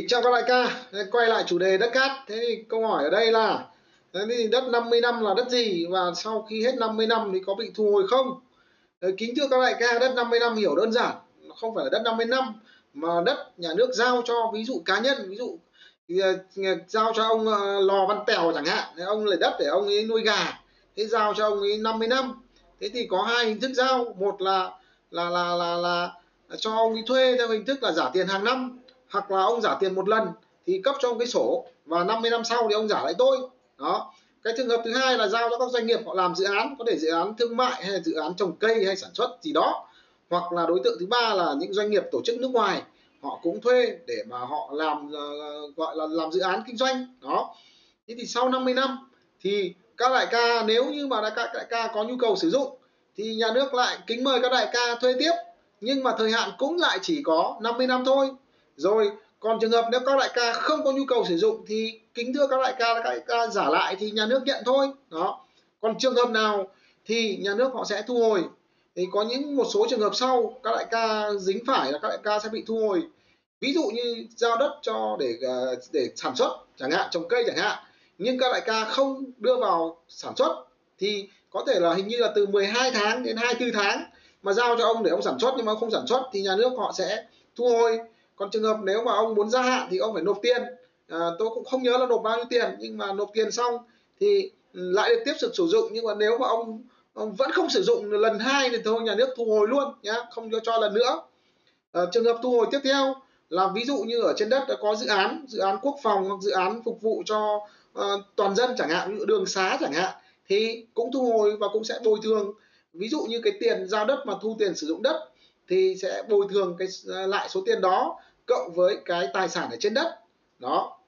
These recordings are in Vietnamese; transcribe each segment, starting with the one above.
Kính chào các đại ca, quay lại chủ đề đất cát. Thế thì câu hỏi ở đây là thế thì đất 50 năm là đất gì? Và sau khi hết 50 năm thì có bị thu hồi không? Kính thưa các đại ca, đất 50 năm hiểu đơn giản, không phải là đất 50 năm mà đất nhà nước giao cho ví dụ cá nhân, ví dụ ờ, giao cho ông ờ, Lò Văn Tèo chẳng hạn, ông lấy đất để ông ấy nuôi gà, thế giao cho ông ấy 50 năm. Thế thì có hai hình thức giao, một là là là là là, là cho ông ấy thuê theo hình thức là giả tiền hàng năm hoặc là ông giả tiền một lần thì cấp cho ông cái sổ và 50 năm sau thì ông giả lại tôi. Đó. Cái trường hợp thứ hai là giao cho các doanh nghiệp họ làm dự án, có thể dự án thương mại hay dự án trồng cây hay sản xuất gì đó. Hoặc là đối tượng thứ ba là những doanh nghiệp tổ chức nước ngoài, họ cũng thuê để mà họ làm ờ, gọi là làm dự án kinh doanh. Đó. Thế thì sau 50 năm thì các đại ca, nếu như mà các đại ca có nhu cầu sử dụng thì nhà nước lại kính mời các đại ca thuê tiếp. Nhưng mà thời hạn cũng lại chỉ có 50 năm thôi rồi, còn trường hợp nếu các đại ca không có nhu cầu sử dụng thì kính thưa các đại ca, các đại ca giả lại thì nhà nước nhận thôi. Đó. Còn trường hợp nào thì nhà nước họ sẽ thu hồi. Thì có những, một số trường hợp sau, các đại ca dính phải là các đại ca sẽ bị thu hồi. Ví dụ như giao đất cho để ờ, để sản xuất chẳng hạn, trồng cây chẳng hạn, nhưng các đại ca không đưa vào sản xuất thì có thể là hình như là từ 12 tháng đến 24 tháng mà giao cho ông để ông sản xuất, nhưng mà ông không sản xuất thì nhà nước họ sẽ thu hồi còn trường hợp nếu mà ông muốn gia hạn thì ông phải nộp tiền. À, tôi cũng không nhớ là nộp bao nhiêu tiền nhưng mà nộp tiền xong thì ừ, lại được tiếp tục sử dụng. Nhưng mà nếu mà ông, ông vẫn không sử dụng lần hai thì thôi nhà nước thu hồi luôn nhá không cho cho lần nữa. À, trường hợp thu hồi tiếp theo là ví dụ như ở trên đất đã có dự án dự án quốc phòng hoặc dự án phục vụ cho uh, toàn dân chẳng hạn như đường xá chẳng hạn thì cũng thu hồi và cũng sẽ bồi thường. Ví dụ như cái tiền giao đất mà thu tiền sử dụng đất thì sẽ bồi thường cái ờ, lại số tiền đó cộng với cái tài sản ở trên đất. Đó.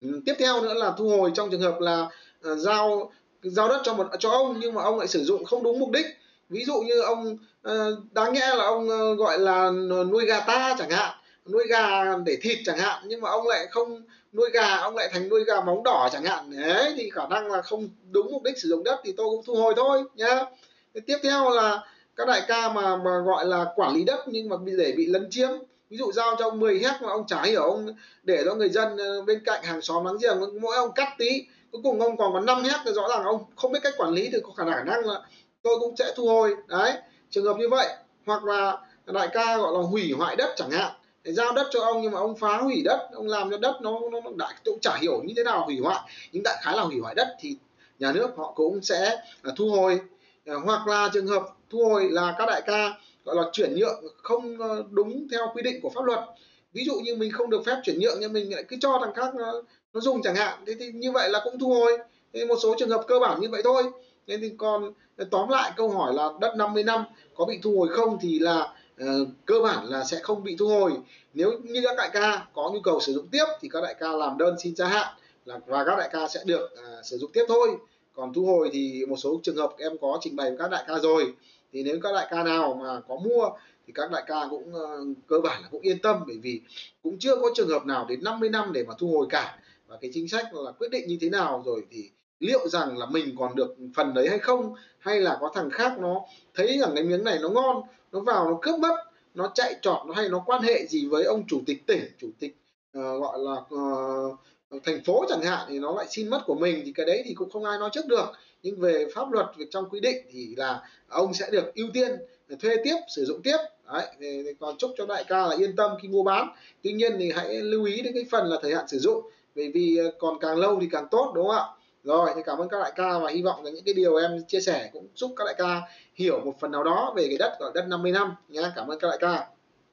Ừ, tiếp theo nữa là thu hồi trong trường hợp là uh, giao giao đất cho một cho ông nhưng mà ông lại sử dụng không đúng mục đích. Ví dụ như ông uh, đáng nghe là ông uh, gọi là nuôi gà ta chẳng hạn nuôi gà để thịt chẳng hạn nhưng mà ông lại không nuôi gà ông lại thành nuôi gà móng đỏ chẳng hạn. Đấy thì khả năng là không đúng mục đích sử dụng đất thì tôi cũng thu hồi thôi nhá. Tiếp theo là các đại ca mà mà gọi là quản lý đất nhưng mà để bị lấn chiếm ví dụ giao cho ông 10 hecta mà ông chả hiểu ông để cho người dân ờ, bên cạnh hàng xóm láng giềng mỗi ông cắt tí cuối cùng ông còn có 5 hecta rõ ràng ông không biết cách quản lý thì có khả năng là tôi cũng sẽ thu hồi. Đấy trường hợp như vậy hoặc là đại ca gọi là hủy hoại đất chẳng hạn để giao đất cho ông nhưng mà ông phá hủy đất ông làm cho đất nó nó, nó đại cũng chả hiểu như thế nào hủy hoại nhưng đại khái là hủy hoại đất thì nhà nước họ cũng sẽ ờ, thu hồi. Ờ, hoặc là trường hợp thu hồi là các đại ca gọi là chuyển nhượng không ờ, đúng theo quy định của pháp luật. Ví dụ như mình không được phép chuyển nhượng nhưng mình lại cứ cho thằng khác nó, nó dùng chẳng hạn. Thế thì như vậy là cũng thu hồi. Thế một số trường hợp cơ bản như vậy thôi. Nên thì còn ờ, tóm lại câu hỏi là đất 50 năm có bị thu hồi không thì là uh, cơ bản là sẽ không bị thu hồi. Nếu như các đại ca có nhu cầu sử dụng tiếp thì các đại ca làm đơn xin gia hạn là và các đại ca sẽ được uh, sử dụng tiếp thôi. Còn thu hồi thì một số trường hợp em có trình bày với các đại ca rồi thì nếu các đại ca nào mà có mua thì các đại ca cũng uh, cơ bản là cũng yên tâm bởi vì cũng chưa có trường hợp nào đến 50 năm để mà thu hồi cả. Và cái chính sách là quyết định như thế nào rồi thì liệu rằng là mình còn được phần đấy hay không hay là có thằng khác nó thấy rằng cái miếng này nó ngon nó vào nó cướp mất nó chạy trọt nó hay nó quan hệ gì với ông chủ tịch tỉnh chủ tịch uh, gọi là uh, thành phố chẳng hạn thì nó lại xin mất của mình thì cái đấy thì cũng không ai nói trước được. Nhưng về pháp luật về trong quy định thì là ông sẽ được ưu tiên thuê tiếp sử dụng tiếp. Đấy thì, còn chúc cho đại ca là yên tâm khi mua bán. Tuy nhiên thì hãy lưu ý đến cái phần là thời hạn sử dụng bởi vì ờ, còn càng lâu thì càng tốt đúng không ạ? Rồi thì cảm ơn các đại ca và hy vọng là những cái điều em chia sẻ cũng giúp các đại ca hiểu một phần nào đó về cái đất gọi đất 50 năm nhé cảm ơn các đại ca.